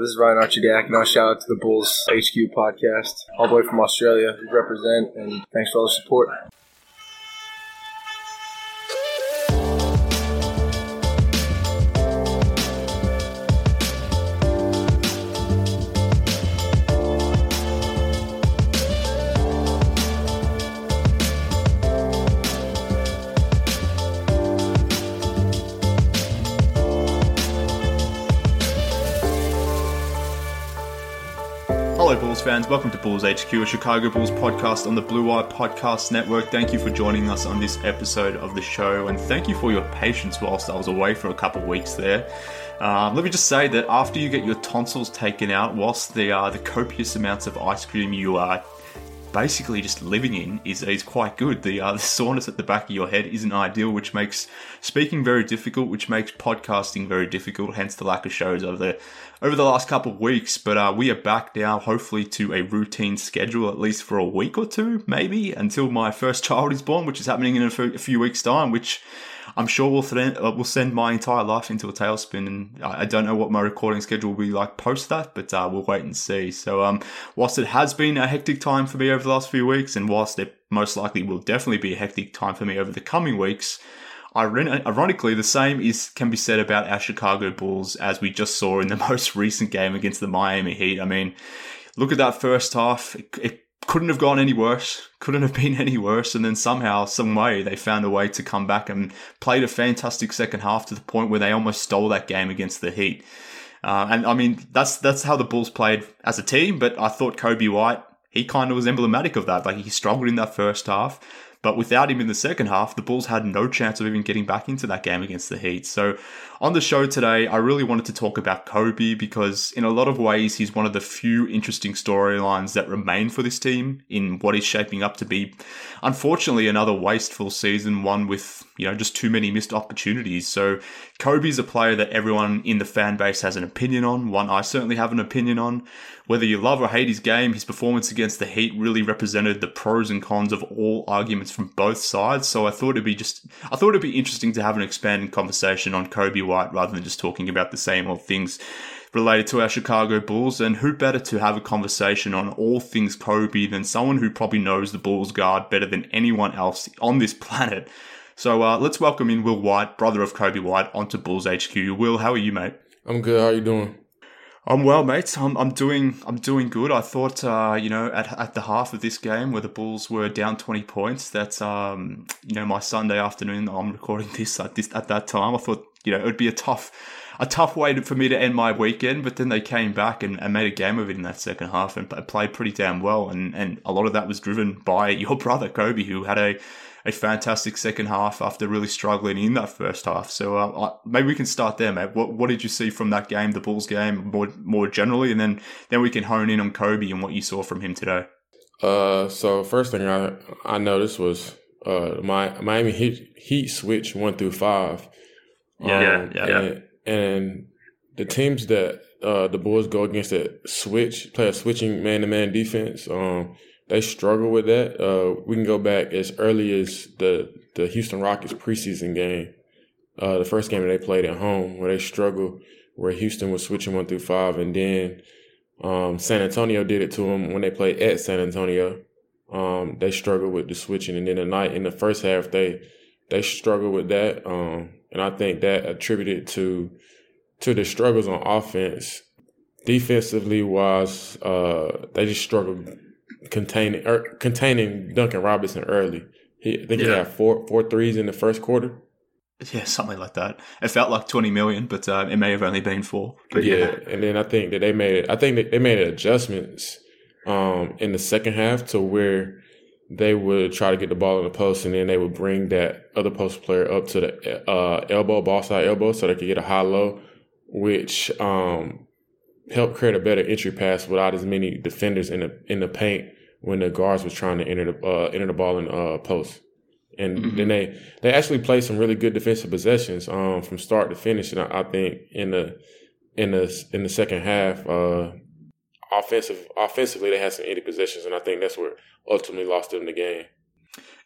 This is Ryan Archidiak, and I shout out to the Bulls HQ podcast, all the way from Australia. We represent, and thanks for all the support. Bulls fans. Welcome to Bulls HQ, a Chicago Bulls podcast on the Blue Wire Podcast Network. Thank you for joining us on this episode of the show, and thank you for your patience whilst I was away for a couple weeks there. Um, let me just say that after you get your tonsils taken out, whilst the the copious amounts of ice cream you are basically just living in is, is quite good. The, uh, the soreness at the back of your head isn't ideal, which makes speaking very difficult, which makes podcasting very difficult. Hence the lack of shows over the over the last couple of weeks. But uh, we are back now, hopefully to a routine schedule at least for a week or two, maybe until my first child is born, which is happening in a few, a few weeks' time. Which I'm sure will th- uh, will send my entire life into a tailspin, and I, I don't know what my recording schedule will be like post that, but uh, we'll wait and see. So, um, whilst it has been a hectic time for me over the last few weeks, and whilst it most likely will definitely be a hectic time for me over the coming weeks. Ironically, the same is can be said about our Chicago Bulls as we just saw in the most recent game against the Miami Heat. I mean, look at that first half. It, it couldn't have gone any worse. Couldn't have been any worse. And then somehow, some way, they found a way to come back and played a fantastic second half to the point where they almost stole that game against the Heat. Uh, and I mean, that's that's how the Bulls played as a team. But I thought Coby White, he kind of was emblematic of that. Like he struggled in that first half. But without him in the second half, the Bulls had no chance of even getting back into that game against the Heat. So on the show today, I really wanted to talk about Coby because in a lot of ways, he's one of the few interesting storylines that remain for this team in what is shaping up to be, unfortunately, another wasteful season, one with, you know, just too many missed opportunities. So Coby's a player that everyone in the fan base has an opinion on, one I certainly have an opinion on. Whether you love or hate his game, his performance against the Heat really represented the pros and cons of all arguments from both sides. So I thought it'd be just, I thought it'd be interesting to have an expanded conversation on Coby White rather than just talking about the same old things related to our Chicago Bulls. And who better to have a conversation on all things Coby than someone who probably knows the Bulls guard better than anyone else on this planet. So uh, let's welcome in Will White, brother of Coby White, onto Bulls HQ. Will, how are you, mate? I'm good. How are you doing? I'm well, mate. I'm, I'm doing I'm doing good. I thought, uh, you know, at, at the half of this game where the Bulls were down 20 points, that's um, you know, my Sunday afternoon. I'm recording this at this at that time. I thought, you know, it would be a tough a tough way to, for me to end my weekend. But then they came back and, and, made a game of it in that second half and played pretty damn well. And and a lot of that was driven by your brother Coby, who had a a fantastic second half after really struggling in that first half. So uh, maybe we can start there, mate. What what did you see from that game, the Bulls game, more more generally, and then then we can hone in on Coby and what you saw from him today. Uh, so first thing I I noticed was uh my Miami Heat, Heat switch one through five. Yeah, um, yeah, yeah. And, and the teams that uh the Bulls go against that switch play a switching man to man defense. Um, they struggle with that. Uh, we can go back as early as the the Houston Rockets preseason game, uh, the first game that they played at home, where they struggled, where Houston was switching one through five, and then um, San Antonio did it to them when they played at San Antonio. Um, they struggled with the switching, and then the night in the first half they they struggled with that, um, and I think that attributed to to the struggles on offense defensively was uh, they just struggled containing er, containing Duncan Robinson early. He, I think yeah. he had four four threes in the first quarter. Yeah, something like that. It felt like twenty million, but uh, it may have only been four. But yeah. yeah. and then I think that they made I think that they made adjustments um, in the second half to where they would try to get the ball in the post, and then they would bring that other post player up to the uh, elbow, ball side elbow, so they could get a high low, which um, helped create a better entry pass without as many defenders in the in the paint when the guards was trying to enter the uh, enter the ball in uh, post. And mm-hmm. then they they actually played some really good defensive possessions um, from start to finish. And I, I, think in the in the in the second half, uh, offensive offensively they had some empty possessions, and I think that's where ultimately lost them the game.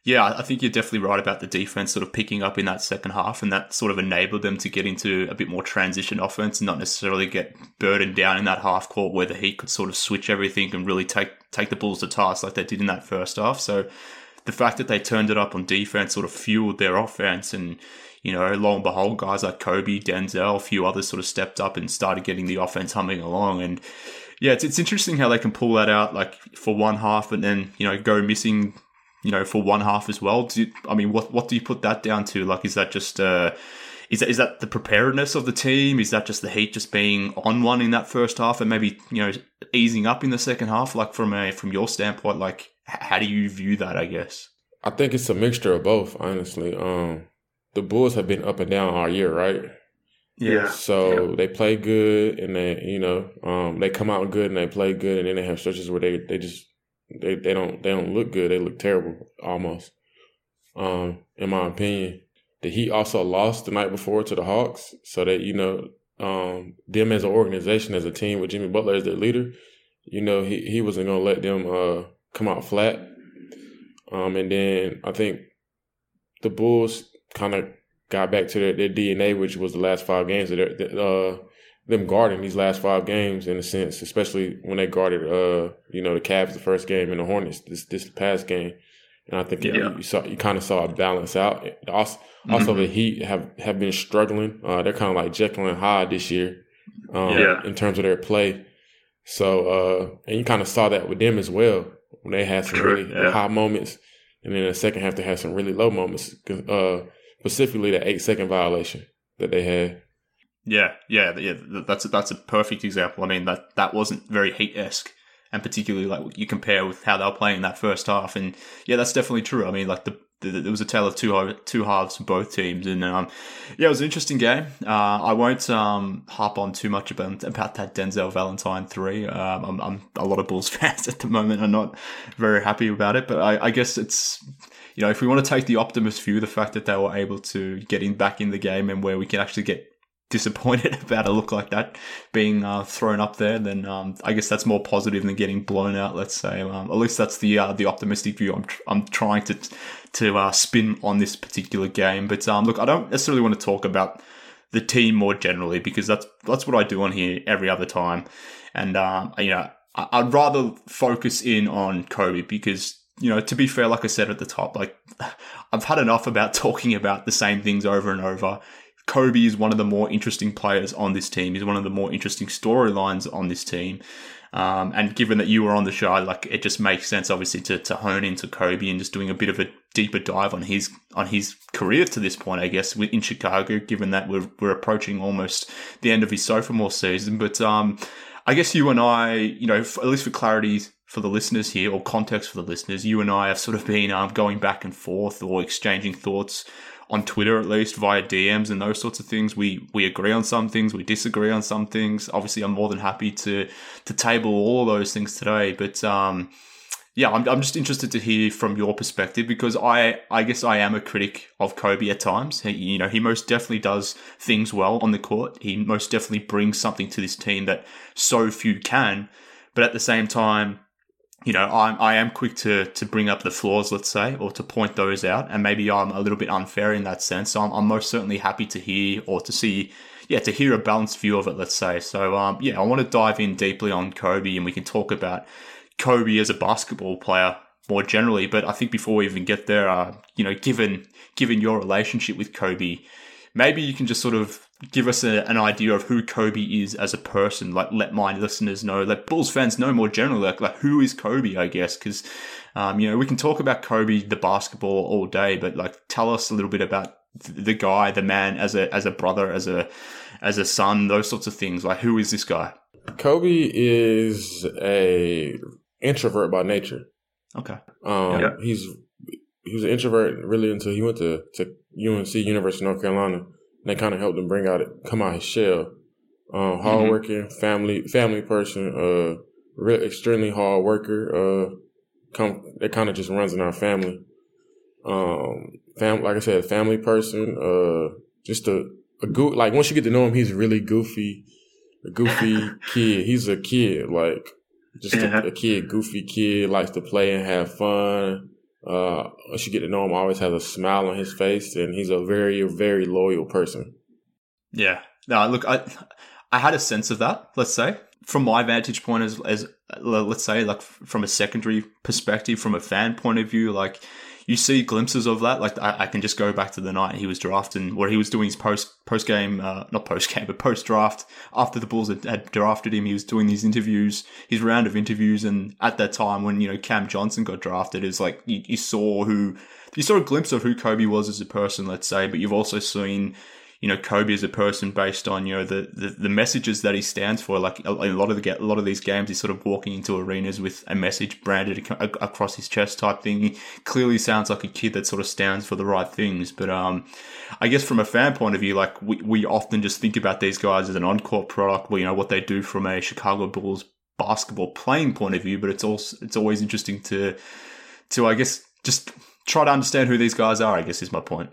Yeah, I think you're definitely right about the defense sort of picking up in that second half, and that sort of enabled them to get into a bit more transition offense and not necessarily get burdened down in that half court where the Heat could sort of switch everything and really take take the Bulls to task like they did in that first half. So the fact that they turned it up on defense sort of fueled their offense, and you know, lo and behold, guys like Coby, Denzel, a few others sort of stepped up and started getting the offense humming along, and yeah, it's, it's interesting how they can pull that out like for one half and then, you know, go missing, you know, for one half as well. You, I mean, what, what do you put that down to? Like, is that just, uh, is that, is that the preparedness of the team? Is that just the Heat just being on one in that first half and maybe, you know, easing up in the second half? Like from a, from your standpoint, like how do you view that, I guess? I think it's a mixture of both, honestly. Um, the Bulls have been up and down all year, right? Yeah. So yeah. they play good and they, you know, um, they come out good and they play good and then they have stretches where they, they just they, they don't they don't look good. They look terrible almost. Um, in my opinion. The Heat also lost the night before to the Hawks. So that, you know, um, them as an organization, as a team with Jimmy Butler as their leader, you know, he, he wasn't gonna let them uh, come out flat. Um, and then I think the Bulls kind of got back to their, their DNA, which was the last five games of their, uh, them guarding these last five games in a sense, especially when they guarded, uh, you know, the Cavs the first game and the Hornets this this past game. And I think yeah. you, you, saw you kind of saw it balance out. Also, also mm-hmm. the Heat have have been struggling. Uh, they're kind of like Jekyll and Hyde this year, um, yeah. in terms of their play. So, uh, and you kind of saw that with them as well when they had some True, really yeah. high moments, and then in the second half they had some really low moments. Uh, specifically the eight second violation that they had. Yeah, yeah, yeah. That's a, that's a perfect example. I mean that that wasn't very Heat esque, and particularly like you compare with how they were playing that first half, and yeah, that's definitely true. I mean, like the, the there was a tale of two two halves for both teams, and um, yeah, it was an interesting game. Uh, I won't um harp on too much about about that Denzel Valentine three. Um, I'm, I'm a lot of Bulls fans at the moment are not very happy about it, but I, I guess it's you know, if we want to take the optimist view, the fact that they were able to get in back in the game and where we can actually get disappointed about a look like that being uh, thrown up there, then um, I guess that's more positive than getting blown out. Let's say, um, at least that's the uh, the optimistic view I'm tr- I'm trying to to uh, spin on this particular game. But um, look, I don't necessarily want to talk about the team more generally because that's that's what I do on here every other time, and um, you know I'd rather focus in on Coby because you know, to be fair, like I said at the top, like I've had enough about talking about the same things over and over. Coby is one of the more interesting players on this team. He's one of the more interesting storylines on this team. Um, and given that you were on the show, like it just makes sense, obviously, to, to hone into Coby and just doing a bit of a deeper dive on his on his career to this point. I guess in Chicago, given that we're we're approaching almost the end of his sophomore season. But um, I guess you and I, you know, at least for clarity for the listeners here, or context for the listeners, you and I have sort of been um, going back and forth or exchanging thoughts on Twitter, at least via DMs and those sorts of things. We we agree on some things, we disagree on some things. Obviously, I'm more than happy to to table all those things today. But um, yeah, I'm, I'm just interested to hear from your perspective because I I guess I am a critic of Coby at times. He, you know, he most definitely does things well on the court. He most definitely brings something to this team that so few can. But at the same time, you know, I'm, I am quick to, to bring up the flaws, let's say, or to point those out. And maybe I'm a little bit unfair in that sense. So I'm, I'm most certainly happy to hear or to see, yeah, to hear a balanced view of it, let's say. So, um, yeah, I want to dive in deeply on Coby and we can talk about Coby as a basketball player more generally. But I think before we even get there, uh, you know, given, given your relationship with Coby, maybe you can just sort of give us a, an idea of who Coby is as a person. Like, let my listeners know, let Bulls fans know more generally, like, like who is Coby? I guess because um, you know we can talk about Coby the basketball all day, but like tell us a little bit about the guy, the man, as a as a brother, as a as a son, those sorts of things. Like, who is this guy? Coby is a introvert by nature. Okay. Um, yeah. he's he was an introvert really until he went to, to UNC, University of North Carolina. And they kind of helped him bring out it, come out his shell. Um, hardworking, mm-hmm. family family person, uh, real extremely hard worker. Uh, come it kind of just runs in our family. Um, fam, like I said, family person. Uh, just a a like once you get to know him, he's really goofy, a goofy kid. He's a kid, like just a, a, kid, goofy kid, likes to play and have fun. Uh, once you get to know him, always has a smile on his face, and he's a very, very loyal person. Yeah. No, look, I, I had a sense of that. Let's say from my vantage point, as as let's say, like from a secondary perspective, from a fan point of view, like you see glimpses of that. Like I, I, can just go back to the night he was drafting, where he was doing his post post game, uh, not post game, but post draft. After the Bulls had, had, drafted him, he was doing these interviews, his round of interviews, and at that time when you know Cam Johnson got drafted, is like you, you saw who you saw a glimpse of who Coby was as a person, let's say, but you've also seen you know Coby as a person based on you know the, the, the messages that he stands for. Like a, a, lot of the a lot of these games, he's sort of walking into arenas with a message branded ac- across his chest type thing. He clearly sounds like a kid that sort of stands for the right things. But um, I guess from a fan point of view, like we, we often just think about these guys as an on-court product. Well, you know what they do from a Chicago Bulls basketball playing point of view, but it's also it's always interesting to to I guess just try to understand who these guys are. I guess is my point.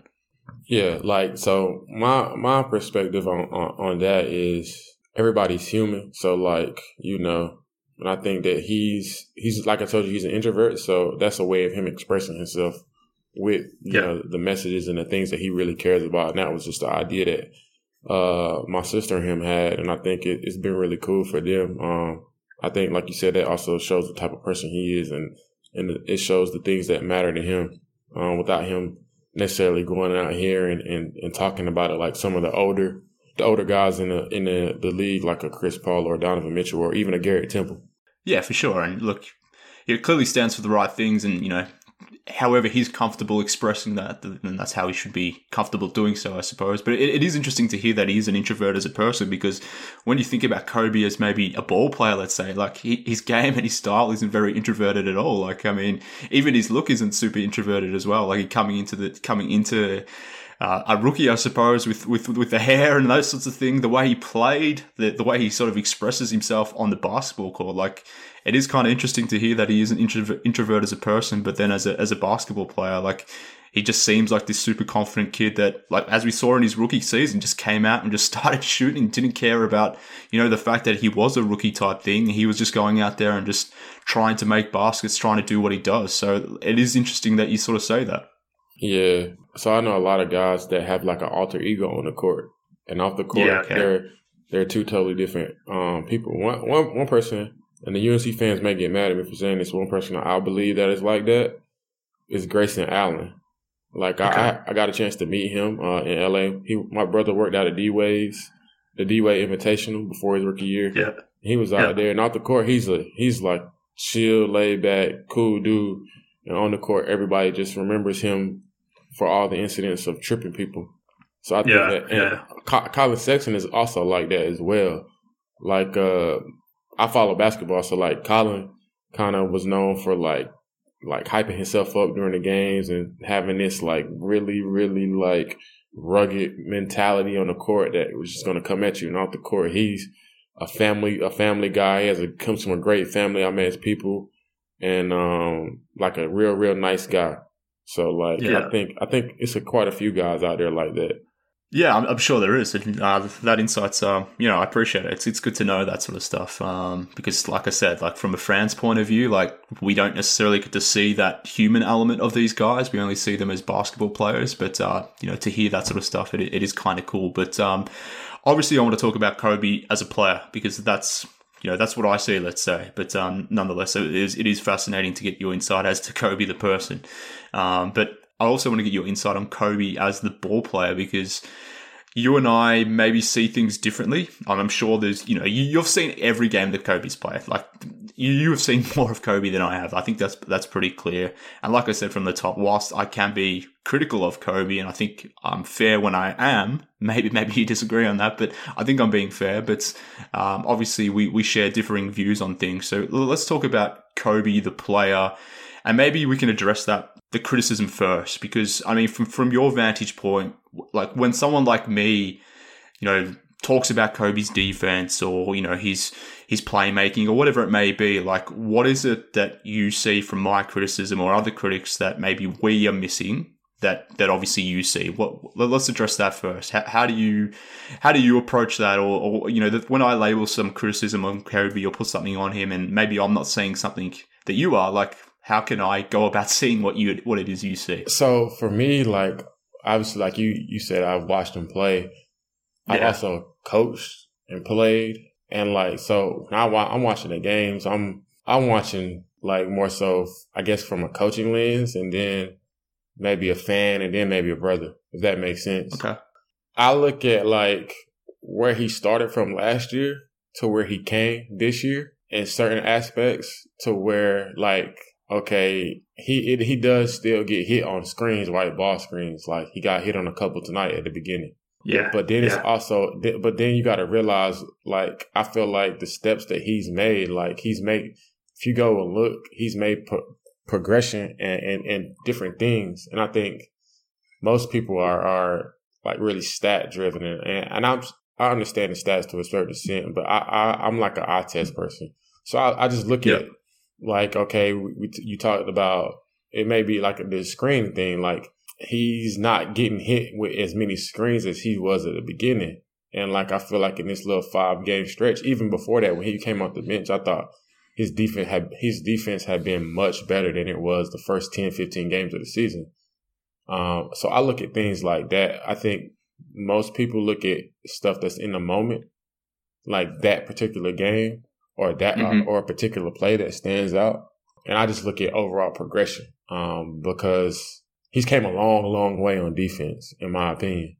Yeah, like so my my perspective on, on, on that is everybody's human. So like, you know, and I think that he's he's like I told you, he's an introvert, so that's a way of him expressing himself with you yeah. know the messages and the things that he really cares about. And that was just the idea that uh my sister and him had, and I think it, has been really cool for them. Um, I think, like you said, that also shows the type of person he is, and and it shows the things that matter to him. Um, without him necessarily going out here and, and, and talking about it like some of the older the older guys in the in the, the league like a Chris Paul or Donovan Mitchell or even a Garrett Temple. Yeah, for sure. And look, it clearly stands for the right things and you know however he's comfortable expressing that, then that's how he should be comfortable doing so, I suppose. But it, it is interesting to hear that he is an introvert as a person because when you think about Coby as maybe a ball player, let's say, like he, his game and his style isn't very introverted at all. Like, I mean, even his look isn't super introverted as well. Like he coming into the coming into uh, a rookie, I suppose, with, with with the hair and those sorts of things, the way he played, the the way he sort of expresses himself on the basketball court, like it is kind of interesting to hear that he is an introvert, introvert as a person, but then as a as a basketball player, like he just seems like this super confident kid that, like as we saw in his rookie season, just came out and just started shooting, didn't care about you know the fact that he was a rookie type thing. He was just going out there and just trying to make baskets, trying to do what he does. So it is interesting that you sort of say that. Yeah. So I know a lot of guys that have like an alter ego on the court, and off the court, yeah, okay. they're they're two totally different um, people. One one one person and the UNC fans may get mad at me for saying this. One person I believe that is like that is Grayson Allen. Like okay. I, I got a chance to meet him uh, in LA. He, my brother worked out at D Waves, the D Wade Invitational before his rookie year. Yeah, he was out yeah. there and off the court. He's a he's like chill, laid back, cool dude. And on the court, everybody just remembers him for all the incidents of tripping people. So I think yeah, that and yeah. Collin Sexton is also like that as well. Like uh, I follow basketball, so like Collin kind of was known for like like hyping himself up during the games and having this like really really like rugged mentality on the court that was just going to come at you and off the court. He's a family a family guy. He has a comes from a great family. I met his people and um like a real real nice guy. So like yeah. I think I think it's a, quite a few guys out there like that. Yeah, I'm, I'm sure there is. Uh, that insight's, uh, you know, I appreciate it. It's, it's good to know that sort of stuff um, because, like I said, like from a Fran's point of view, like we don't necessarily get to see that human element of these guys. We only see them as basketball players. But uh, you know, to hear that sort of stuff, it, it is kind of cool. But um, obviously, I want to talk about Coby as a player because that's you know that's what I see. Let's say, but um, nonetheless, it is it is fascinating to get your insight as to Coby the person. Um, but I also want to get your insight on Coby as the ball player because you and I maybe see things differently. And I'm sure there's, you know, you, have seen every game that Coby's played. Like you, you have seen more of Coby than I have. I think that's that's pretty clear. And like I said from the top, whilst I can be critical of Coby, and I think I'm fair when I am. Maybe maybe you disagree on that, but I think I'm being fair. But um, obviously, we we share differing views on things. So let's talk about Coby, the player, and maybe we can address that the criticism first because I mean from from your vantage point like when someone like me you know talks about Coby's defense or you know his his playmaking or whatever it may be like what is it that you see from my criticism or other critics that maybe we are missing that that obviously you see what let's address that first how, how do you how do you approach that or, or you know that when I label some criticism on Coby or put something on him and maybe I'm not seeing something that you are like how can I go about seeing what you what it is you see? So for me, like obviously, like you you said, I've watched him play. Yeah. I've also coached and played, and like so now I'm watching the games. I'm I'm watching like more so, I guess, from a coaching lens, and then maybe a fan, and then maybe a brother, if that makes sense. Okay. I look at like where he started from last year to where he came this year in certain aspects to where like okay, he it, he does still get hit on screens, white ball screens. Like he got hit on a couple tonight at the beginning. Yeah. But then yeah. it's also, but then you got to realize, like, I feel like the steps that he's made, like he's made, if you go and look, he's made pro- progression and, and, and different things. And I think most people are, are like really stat driven. And, and I'm, I understand the stats to a certain extent, but I, I, I'm like an eye test person. So I, I just look yeah. at like okay, we, we, you talked about it may be like the screen thing. Like he's not getting hit with as many screens as he was at the beginning. And like I feel like in this little five game stretch, even before that, when he came off the bench, I thought his defense had his defense had been much better than it was the first 10, 15 games of the season. Um, so I look at things like that. I think most people look at stuff that's in the moment, like that particular game, or that uh, mm-hmm. or, or, a particular play that stands out. And I just look at overall progression um, because he's came a long, long way on defense, in my opinion.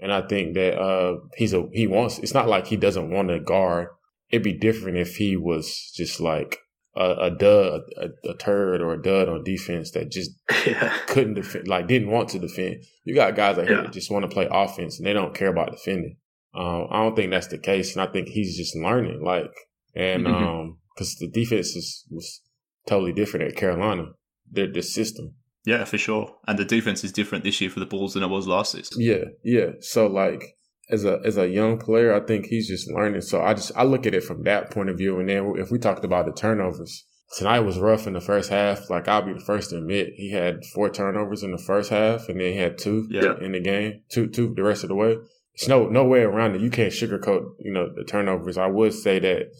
And I think that uh, he's a he wants. It's not like he doesn't want to guard. It'd be different if he was just like a, a dud, a, a, turd, or a dud on defense that just yeah. couldn't defend, like didn't want to defend. You got guys like yeah. that just want to play offense and they don't care about defending. Um, I don't think that's the case, and I think he's just learning. Like and mm-hmm. um, because the defense is, was totally different at Carolina, the the system. Yeah, for sure. And the defense is different this year for the Bulls than it was last season. Yeah, yeah. So like as a as a young player, I think he's just learning. So I just I look at it from that point of view. And then if we talked about the turnovers, tonight was rough in the first half. Like I'll be the first to admit, he had four turnovers in the first half, and then he had two yeah. in the game, two two the rest of the way. There's no no way around it. You can't sugarcoat, you know, the turnovers. I would say that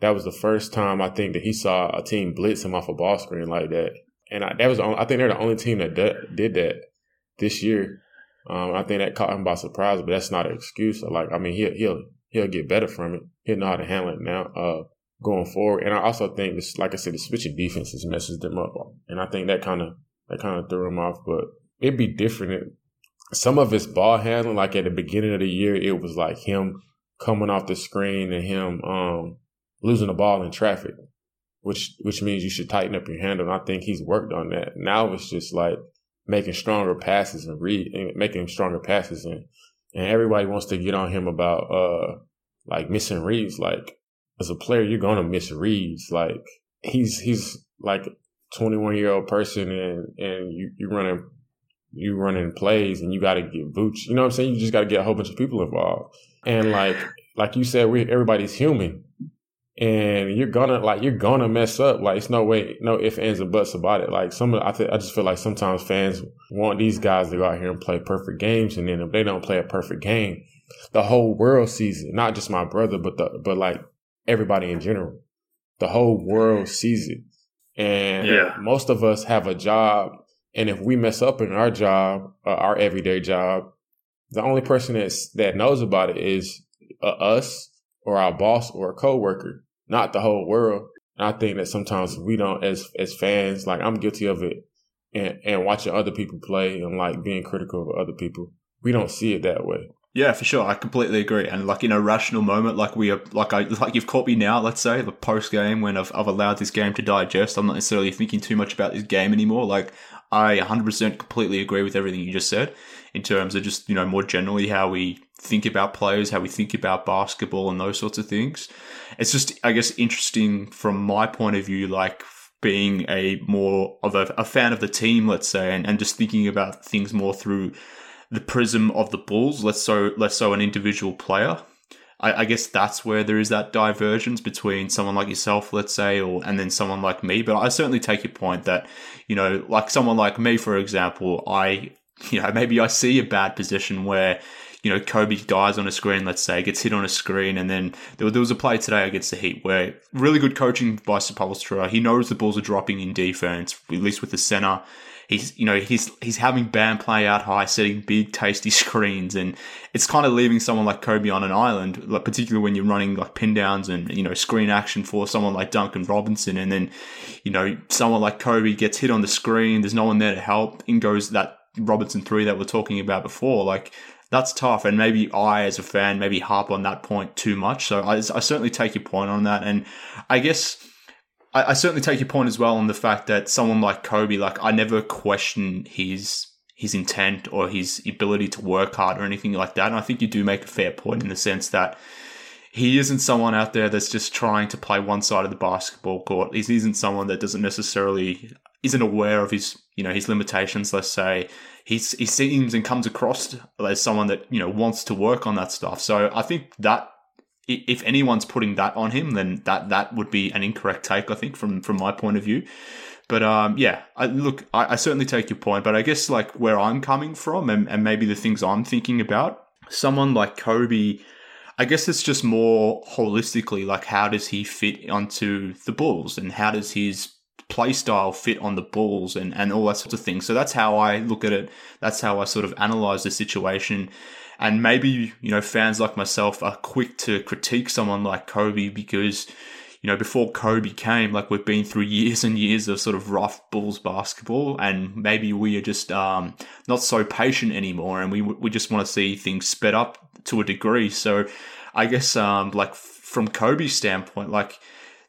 that was the first time I think that he saw a team blitz him off a ball screen like that. And I, that was only, I think they're the only team that did that this year. Um, I think that caught him by surprise, but that's not an excuse. Like, I mean, he'll he'll he'll get better from it. He'll know how to handle it now, uh, going forward. And I also think this, like I said, the switching defenses messes them up, and I think that kind of that kind of threw him off. But it'd be different. Some of his ball handling, like at the beginning of the year, it was like him coming off the screen and him um losing the ball in traffic, which which means you should tighten up your handle. And I think he's worked on that. Now it's just like making stronger passes and read and making stronger passes and and everybody wants to get on him about uh like missing reads. Like as a player, you're gonna miss reads. Like he's he's like 21 year old person and and you you running you running plays and you got to get boots. You know what I'm saying? You just got to get a whole bunch of people involved. And like like you said, we everybody's human and you're gonna like you're gonna mess up. Like it's no way, no ifs, ands, and buts about it. Like some, I th- I just feel like sometimes fans want these guys to go out here and play perfect games, and then if they don't play a perfect game, the whole world sees it. Not just my brother, but the but like everybody in general. The whole world sees it, and yeah. most of us have a job, and if we mess up in our job, uh, our everyday job, the only person that's that knows about it is uh, us or our boss or a coworker not the whole world. And I think that sometimes we don't, as as fans, like I'm guilty of it, and and watching other people play and like being critical of other people, we don't see it that way. Yeah, for sure. I completely agree. And like in a rational moment, like we are, like I, like you've caught me now. Let's say the post game when I've, I've allowed this game to digest. I'm not necessarily thinking too much about this game anymore. Like I 100% completely agree with everything you just said in terms of just you know more generally how we think about players, how we think about basketball, and those sorts of things. It's just, I guess, interesting from my point of view, like being a more of a, a fan of the team, let's say, and, and just thinking about things more through the prism of the Bulls, less so less so an individual player. I, I, guess that's where there is that divergence between someone like yourself, let's say, or and then someone like me. But I certainly take your point that, you know, like someone like me, for example, I you know, maybe I see a bad position where, you know, Coby dies on a screen, let's say, gets hit on a screen, and then there, was a play today against the Heat where really good coaching by Spoelstra. He knows the Bulls are dropping in defense, at least with the center he's you know he's he's having Bam play out high, setting big tasty screens, and it's kind of leaving someone like Coby on an island, like particularly when you're running like pin downs and you know screen action for someone like Duncan Robinson, and then you know someone like Coby gets hit on the screen, there's no one there to help, in goes that Robinson three that we're talking about before, like that's tough. And maybe I, as a fan, maybe harp on that point too much. So I, I, certainly take your point on that. And I guess I, I certainly take your point as well on the fact that someone like Coby, like I never question his his intent or his ability to work hard or anything like that. And I think you do make a fair point in the sense that he isn't someone out there that's just trying to play one side of the basketball court. He isn't someone that doesn't necessarily isn't aware of his you know his limitations. Let's say he's he seems and comes across as someone that you know wants to work on that stuff. So I think that if anyone's putting that on him, then that that would be an incorrect take. I think from from my point of view. But um, yeah, I, look, I, I, certainly take your point. But I guess like where I'm coming from, and, and maybe the things I'm thinking about, someone like Coby, I guess it's just more holistically like how does he fit onto the Bulls, and how does his play style fit on the Bulls and and all that sorts of things. So that's how I look at it. That's how I sort of analyze the situation. And maybe, you know, fans like myself are quick to critique someone like Coby because, you know, before Coby came, like we've been through years and years of sort of rough Bulls basketball, and maybe we are just um, not so patient anymore, and we we just want to see things sped up to a degree. So, I guess um, like from Coby's standpoint, like,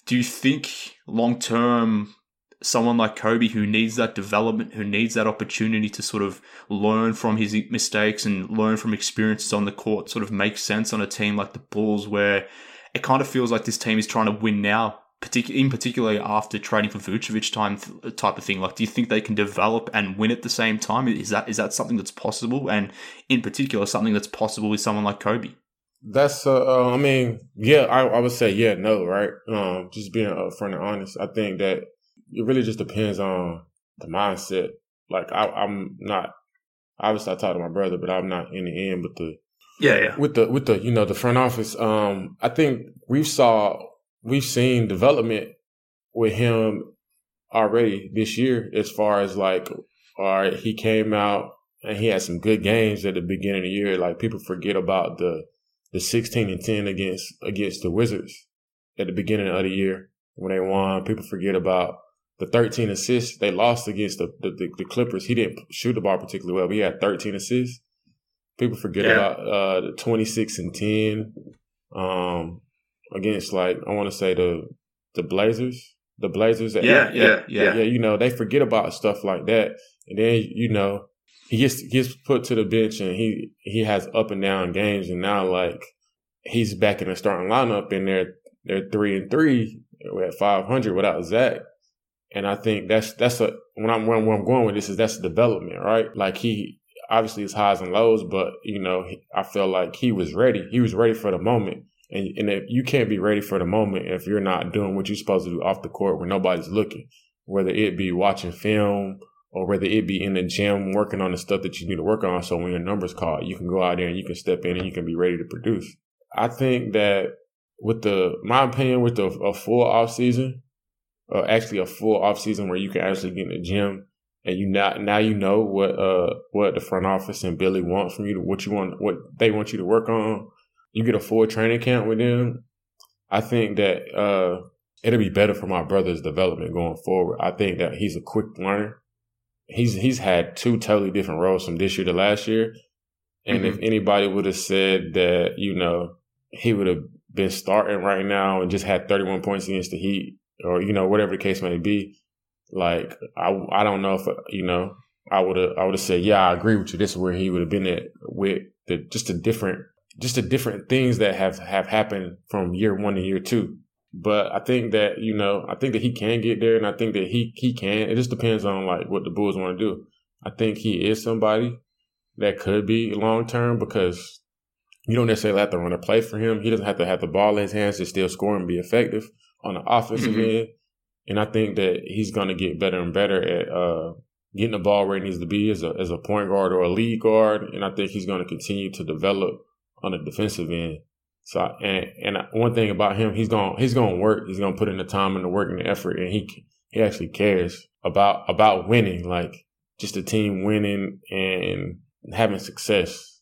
do you think long term someone like Coby who needs that development, who needs that opportunity to sort of learn from his mistakes and learn from experiences on the court, sort of makes sense on a team like the Bulls, where it kind of feels like this team is trying to win now, in particular after trading for Vucevic time type of thing. Like, do you think they can develop and win at the same time? Is that is that something that's possible? And in particular, something that's possible with someone like Coby. That's uh, uh I mean, yeah, I, I would say yeah, no, right? Um, just being upfront and honest. I think that it really just depends on the mindset. Like I, I'm not obviously I talk to my brother, but I'm not in the end with the yeah, yeah. With the with the you know the front office. Um, I think we've saw we've seen development with him already this year as far as like all right, he came out and he had some good games at the beginning of the year. Like people forget about the the sixteen and ten against against the Wizards at the beginning of the year when they won. People forget about the 13 assists they lost against the, the, the, Clippers. He didn't shoot the ball particularly well. But he had 13 assists. People forget yeah. about uh, the 26 and 10 um, against like I want to say the the Blazers. The Blazers. Yeah, yeah, yeah, yeah, yeah. You know they forget about stuff like that, and then you know he gets gets put to the bench and he he has up and down games, and now like he's back in the starting lineup, and they're they're three and three. We're at 500 without Zach. And I think that's that's a when I'm where I'm going with this is that's development, right? Like he obviously his highs and lows, but you know I feel like he was ready. He was ready for the moment, and and if you can't be ready for the moment if you're not doing what you're supposed to do off the court when nobody's looking, whether it be watching film or whether it be in the gym working on the stuff that you need to work on. So when your numbers call, you can go out there and you can step in and you can be ready to produce. I think that with the my opinion with the a full off season uh, actually a full off season where you can actually get in the gym and you now now you know what uh what the front office and Billy want from you to what you want what they want you to work on. You get a full training camp with them. I think that uh it'll be better for my brother's development going forward. I think that he's a quick learner. He's he's had two totally different roles from this year to last year. And mm-hmm. if anybody would have said that, you know, he would have been starting right now and just had 31 points against the Heat or, you know, whatever the case may be, like, I, I don't know if, you know, I would have, I would have said, yeah, I agree with you. This is where he would have been at with the, just a different, just the different things that have, have happened from year one to year two. But I think that, you know, I think that he can get there and I think that he, he can. It just depends on like what the Bulls want to do. I think he is somebody that could be long term because you don't necessarily have to run a play for him. He doesn't have to have the ball in his hands to still score and be effective on the offensive mm-hmm. end. And I think that he's going to get better and better at uh, getting the ball where he needs to be as a, as a point guard or a lead guard. And I think he's going to continue to develop on the defensive end. So and and one thing about him, he's going he's going to work. He's going to put in the time and the work and the effort, and he he actually cares about about winning, like just the team winning and having success.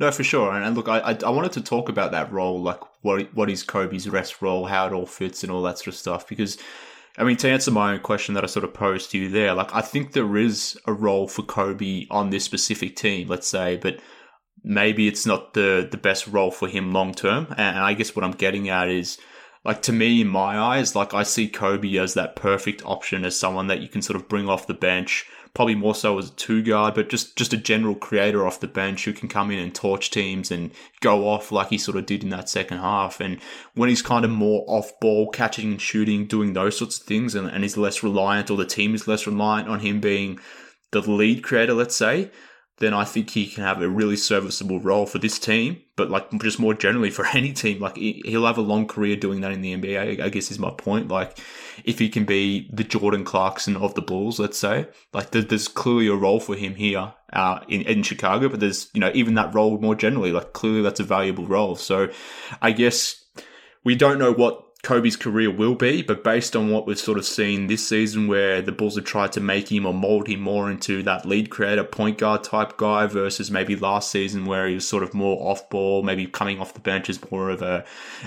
No, for sure. And look, I I wanted to talk about that role, like what what is Coby's rest role, how it all fits, and all that sort of stuff. Because, I mean, to answer my own question that I sort of posed to you there, like I think there is a role for Coby on this specific team, let's say, but maybe it's not the the best role for him long term. And I guess what I'm getting at is like to me in my eyes, like I see Coby as that perfect option as someone that you can sort of bring off the bench, probably more so as a two guard, but just just a general creator off the bench who can come in and torch teams and go off like he sort of did in that second half. And when he's kind of more off ball, catching and shooting, doing those sorts of things, and, and he's less reliant, or the team is less reliant on him being the lead creator, let's say, then I think he can have a really serviceable role for this team. But like just more generally for any team, like he'll have a long career doing that in the NBA. I guess is my point. Like if he can be the Jordan Clarkson of the Bulls, let's say, like there's clearly a role for him here uh, in in Chicago. But there's you know even that role more generally, like clearly that's a valuable role. So I guess we don't know what Coby's career will be, but based on what we've sort of seen this season, where the Bulls have tried to make him or mold him more into that lead creator, point guard type guy, versus maybe last season where he was sort of more off ball, maybe coming off the bench as more of a,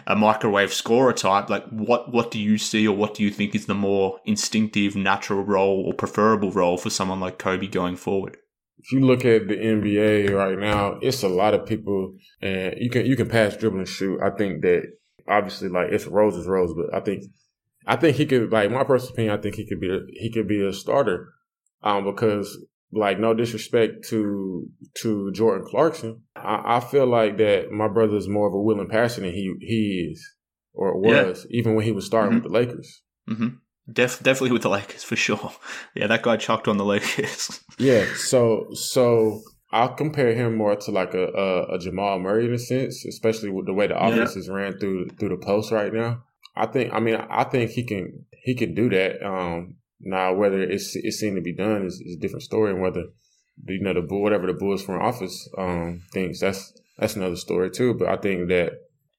a microwave scorer type. Like, what what do you see, or what do you think is the more instinctive, natural role or preferable role for someone like Coby going forward? if you look at the NBA right now, it's a lot of people, and you can you can pass, dribble, and shoot. I think that obviously like it's roses rose, but I think I think he could like my personal opinion. I think he could be a, he could be a starter, um, because like no disrespect to to Jordan Clarkson, I, I feel like that my brother is more of a willing passer than he he is or was yeah. even when he was starting mm-hmm. with the Lakers. Mm-hmm. Def, definitely with the Lakers for sure. Yeah, that guy chucked on the Lakers. yeah, so so I'll compare him more to like a, a, a, Jamal Murray in a sense, especially with the way the offense yeah. is ran through through the post right now. I think, I mean, I think he can he can do that. Um, now, whether it's it's seen to be done is, is a different story, and whether you know the bull whatever the Bulls front office um, thinks that's that's another story too. But I think that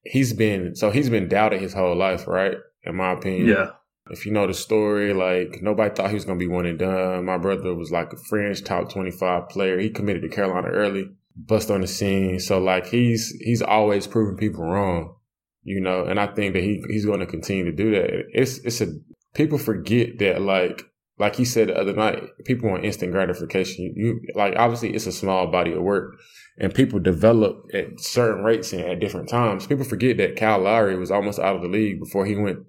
he's been so he's been doubted his whole life, right? In my opinion, yeah. If you know the story, like nobody thought he was gonna be one and done. My brother was like a fringe top twenty five player. He committed to Carolina early, bust on the scene. So like he's he's always proving people wrong, you know. And I think that he he's going to continue to do that. It's it's a people forget that like like he said the other night, people want instant gratification. You, you like obviously it's a small body of work, and people develop at certain rates and at different times. People forget that Kyle Lowry was almost out of the league before he went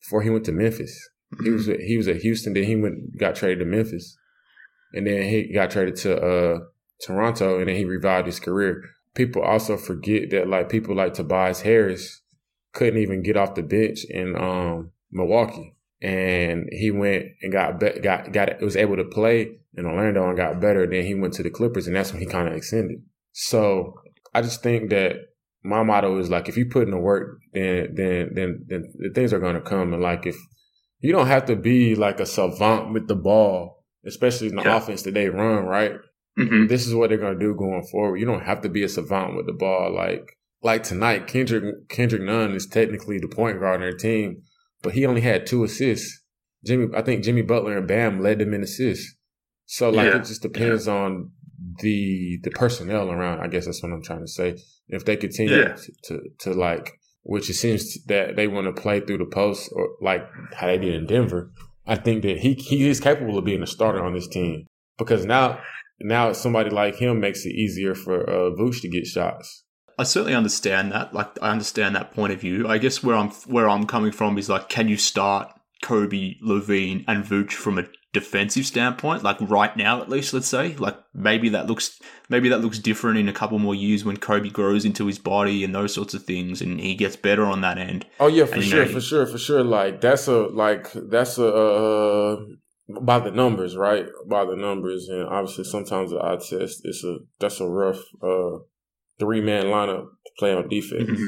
before he went to Memphis. Mm-hmm. He was mm-hmm. he was at Houston, then he went got traded to Memphis, and then he got traded to uh, Toronto, and then he revived his career. People also forget that like people like Tobias Harris couldn't even get off the bench in um, Milwaukee, and he went and got be- got got was able to play in Orlando and got better. Then he went to the Clippers, and that's when he kind of extended. So I just think that my motto is like if you put in the work, then then then then the things are gonna come. And like if you don't have to be like a savant with the ball, especially in the yeah. offense that they run, right? Mm-hmm. This is what they're gonna do going forward. You don't have to be a savant with the ball. Like like tonight, Kendrick Kendrick Nunn is technically the point guard on their team, but he only had two assists. Jimmy, I think Jimmy Butler and Bam led them in assists. So like yeah. it just depends yeah. on the the personnel around. I guess that's what I'm trying to say. If they continue yeah. to, to, to like, which it seems that they want to play through the post or like how they did in Denver, I think that he he is capable of being a starter on this team because now now somebody like him makes it easier for uh, Vooch to get shots. I certainly understand that. Like, I understand that point of view. I guess where I'm where I'm coming from is like, can you start Coby, LaVine, and Vooch from a defensive standpoint? Like right now, at least, let's say. Like maybe that looks maybe that looks different in a couple more years when Coby grows into his body and those sorts of things, and he gets better on that end. Oh yeah, for And, sure, know, for sure, for sure. Like that's a like that's a uh, by the numbers, right? By the numbers, and obviously sometimes the eye test. It's a that's a rough uh, three man lineup to play on defense. Mhm.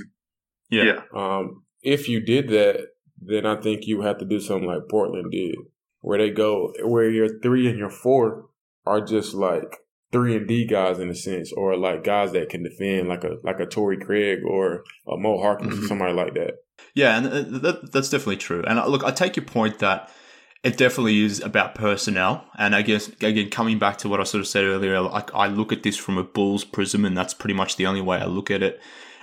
Yeah. Um, if you did that, then I think you have to do something like Portland did, where they go where your three and your four are just like three and D guys in a sense, or like guys that can defend, like a like a Torrey Craig or a Moe Harkless or Mhm. somebody like that. Yeah, and uh, that, that's definitely true. And uh, look, I take your point that it definitely is about personnel. And I guess, again, coming back to what I sort of said earlier, like I look at this from a Bulls prism, and that's pretty much the only way I look at it.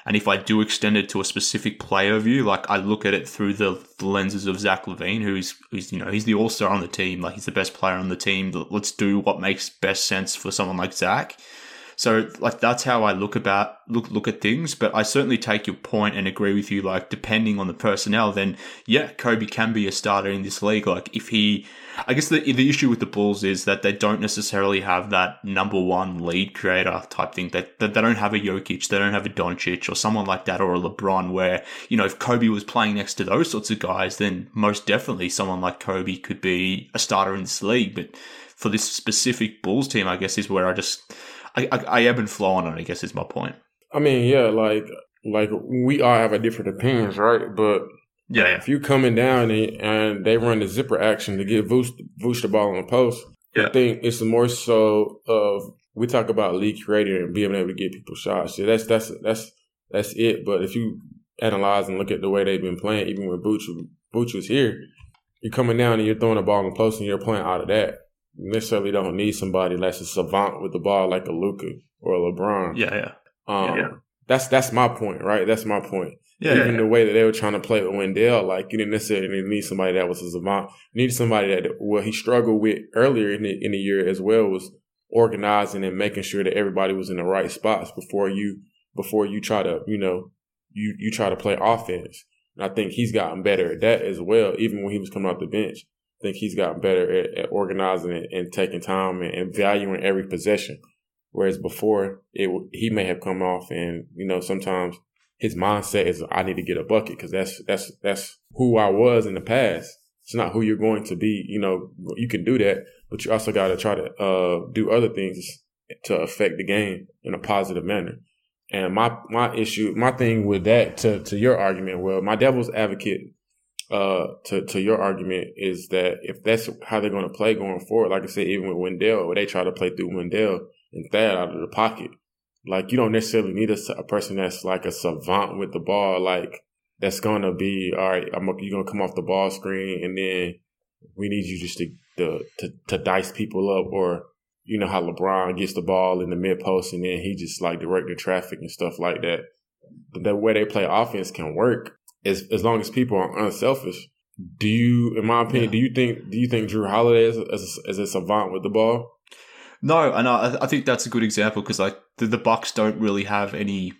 And if I do extend it to a specific player view, like I look at it through the, the lenses of Zach LaVine, who's, who's, you know, he's the all star on the team. Like he's the best player on the team. Let's do what makes best sense for someone like Zach. So like that's how I look about look look at things. But I certainly take your point and agree with you. Like depending on the personnel, then yeah, Coby can be a starter in this league. Like if he, I guess the the issue with the Bulls is that they don't necessarily have that number one lead creator type thing. That they, they don't have a Jokic, they don't have a Doncic or someone like that or a LeBron. Where you know if Coby was playing next to those sorts of guys, then most definitely someone like Coby could be a starter in this league. But for this specific Bulls team, I guess is where I just I, I, I ebb and flow on it. I guess is my point. I mean, yeah, like like we all have a different opinions, right? But Yeah, if you coming down and, and they run the zipper action to get Vooch, Vooch the ball on the post, Yeah. I think it's more so of we talk about league creator and being able to get people shots. Yeah, that's that's that's that's it. But if you analyze and look at the way they've been playing, even when Vooch Vooch was here, you're coming down and you're throwing the ball on the post and you're playing out of that. Necessarily don't need somebody that's a savant with the ball like a Luka or a LeBron. yeah, yeah, Um, Yeah. That's that's my point, right? That's my point. yeah. Even yeah. the way that they were trying to play with Wendell, like you didn't necessarily need somebody that was a savant. You needed somebody that what he struggled with earlier in the in the year as well was organizing and making sure that everybody was in the right spots before you before you try to you know you you try to play offense. And I think he's gotten better at that as well. Even when he was coming off the bench, I think he's gotten better at, at organizing and, and taking time and, and valuing every possession. Whereas before, it he may have come off and you know sometimes his mindset is I need to get a bucket because that's that's that's who I was in the past. It's not who you're going to be. You know, you can do that, but you also got to try to uh, do other things to affect the game in a positive manner. And my my issue, my thing with that to to your argument, well, my devil's advocate uh to to your argument is that if that's how they're going to play going forward, like I said, even with Wendell, where they try to play through Wendell and Thad out of the pocket, like you don't necessarily need a, a person that's like a savant with the ball, like that's going to be all right. I'm you're going to come off the ball screen, and then we need you just to, to to to dice people up, or you know how LeBron gets the ball in the mid post, and then he just like directing traffic and stuff like that. The, the way they play offense can work as as long as people are unselfish. Do you, in my opinion, do you think do you think Jrue Holiday is as a, a savant with the ball? No, and I, I think that's a good example because like the, the Bucks don't really have any,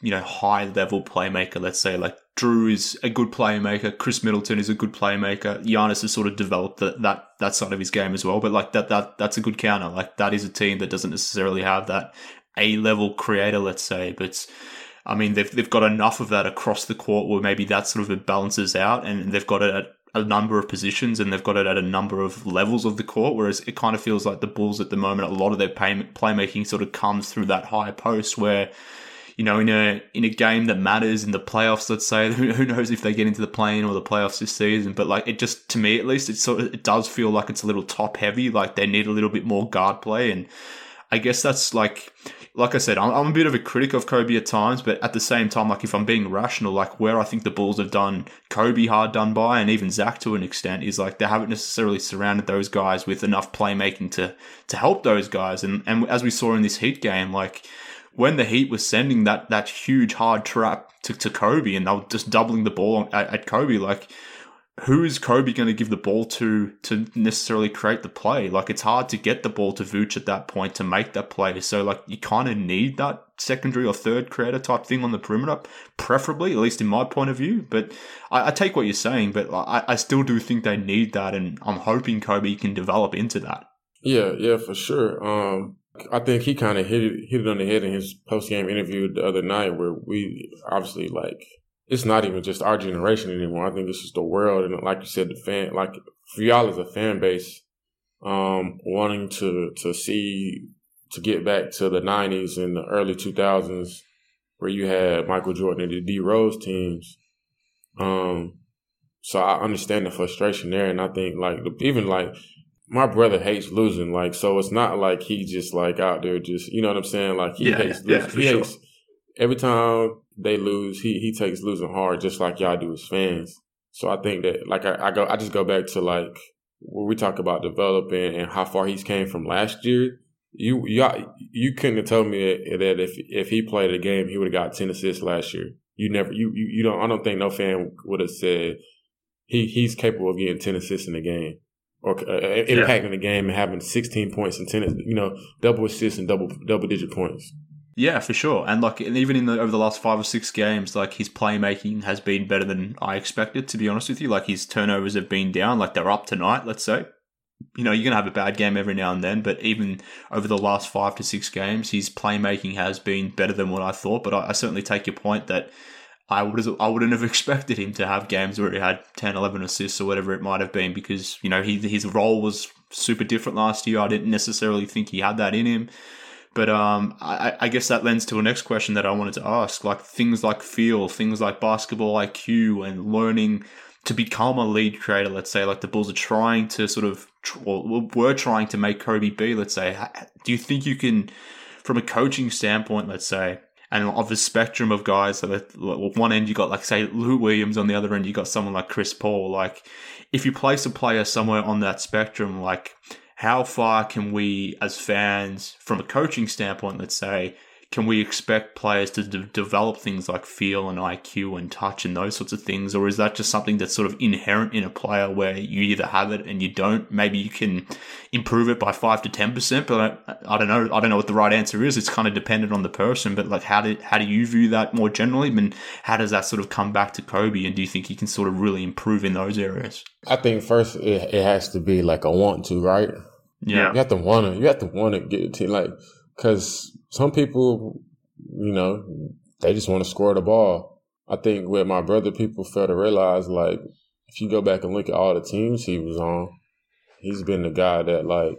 you know, high level playmaker. Let's say like Drew is a good playmaker, Khris Middleton is a good playmaker. Giannis has sort of developed that that that side of his game as well. But like that that that's a good counter. Like that is a team that doesn't necessarily have that a level creator. Let's say, but. I mean, they've they've got enough of that across the court where maybe that sort of balances out, and they've got it at a number of positions, and they've got it at a number of levels of the court. Whereas it kind of feels like the Bulls at the moment, a lot of their pay, playmaking sort of comes through that high post where. You know, in a in a game that matters in the playoffs, let's say, who, who knows if they get into the plane or the playoffs this season? But like, it just to me at least, it sort of it does feel like it's a little top heavy. Like they need a little bit more guard play, and I guess that's like, like I said, I'm, I'm a bit of a critic of Coby at times, but at the same time, like if I'm being rational, like where I think the Bulls have done Coby hard done by, and even Zach to an extent, is like they haven't necessarily surrounded those guys with enough playmaking to to help those guys. And and as we saw in this Heat game, like when the Heat was sending that that huge hard trap to, to Coby, and they were just doubling the ball at, at Coby, like who is Coby going to give the ball to to necessarily create the play? Like it's hard to get the ball to Vooch at that point to make that play. So like you kind of need that secondary or third creator type thing on the perimeter, preferably, at least in my point of view. But I, I take what you're saying, but I, I still do think they need that, and I'm hoping Coby can develop into that. Yeah, yeah, for sure. Um, I think he kind of hit it, hit it on the head in his post game interview the other night, where we obviously like it's not even just our generation anymore. I think it's just the world, and like you said, the fan, like for y'all as a fan base, um, wanting to to see to get back to the '90s and the early 2000s, where you had Michael Jordan and the D Rose teams. Um, so I understand the frustration there, and I think like even like my brother hates losing, like so it's not like he just like out there just you know what I'm saying, like he yeah, hates yeah, losing. he sure. hates every time they lose, he he takes losing hard, just like y'all do as fans. So I think that like I, I go, I just go back to like where we talk about developing and how far he's came from last year. You y'all you couldn't have told me that if if he played a game, he would have got ten assists last year. You never you you, you don't. I don't think no fan would have said he he's capable of getting ten assists in a game or uh, impacting the game and having sixteen points and ten you know double assists and double double digit points. Yeah, for sure. And like, and even in the over the last five or six games, like his playmaking has been better than I expected. To be honest with you, like his turnovers have been down. Like they're up tonight. Let's say, you know, you're gonna have a bad game every now and then, but even over the last five to six games, his playmaking has been better than what I thought. But I, I certainly take your point that. I would I wouldn't have expected him to have games where he had 10, 11 assists or whatever it might have been because you know he his role was super different last year. I didn't necessarily think he had that in him. But um, I, I, guess that lends to a next question that I wanted to ask, like things like feel, things like basketball IQ, and learning to become a lead creator. Let's say, like the Bulls are trying to sort of, or were trying to make Coby be. Let's say, do you think you can, from a coaching standpoint, let's say, and of a spectrum of guys, so that one end you got like say Lou Williams, on the other end you got someone like Chris Paul. Like, if you place a player somewhere on that spectrum, like how far can we, as fans, from a coaching standpoint, let's say, can we expect players to de- develop things like feel and IQ and touch and those sorts of things? Or is that just something that's sort of inherent in a player where you either have it and you don't? Maybe you can improve it by five to 10%, but I, I don't know. I don't know what the right answer is. It's kind of dependent on the person, but like, how do, how do you view that more generally? I mean, how does that sort of come back to Coby? And do you think he can sort of really improve in those areas? I think first it, it has to be like a want to, right? Yeah. You have to want to, you have to want to get it to like, cause some people, you know, they just want to score the ball. I think with my brother, people fail to realize, like, if you go back and look at all the teams he was on, he's been the guy that, like,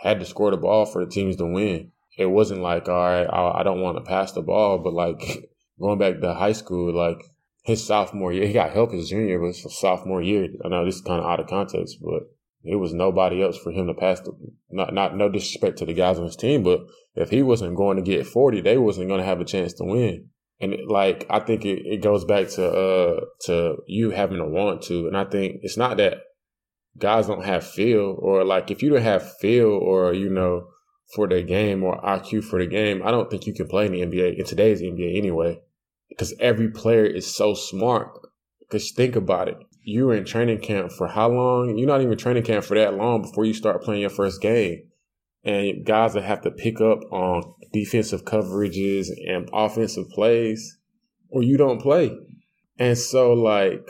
had to score the ball for the teams to win. It wasn't like, all right, I, don't want to pass the ball, but, like, going back to high school, like, his sophomore year, he got help his junior, but sophomore year, I know this is kind of out of context, but it was nobody else for him to pass the not not no disrespect to the guys on his team, but if he wasn't going to get forty, they wasn't going to have a chance to win. And it, like I think it, it goes back to uh to you having a want to, and I think it's not that guys don't have feel or like if you don't have feel or you know for the game or IQ for the game, I don't think you can play in the NBA in today's NBA anyway, because every player is so smart. Because think about it, you were in training camp for how long? You're not even training camp for that long before you start playing your first game. And guys that have to pick up on defensive coverages and offensive plays, or you don't play. And so, like,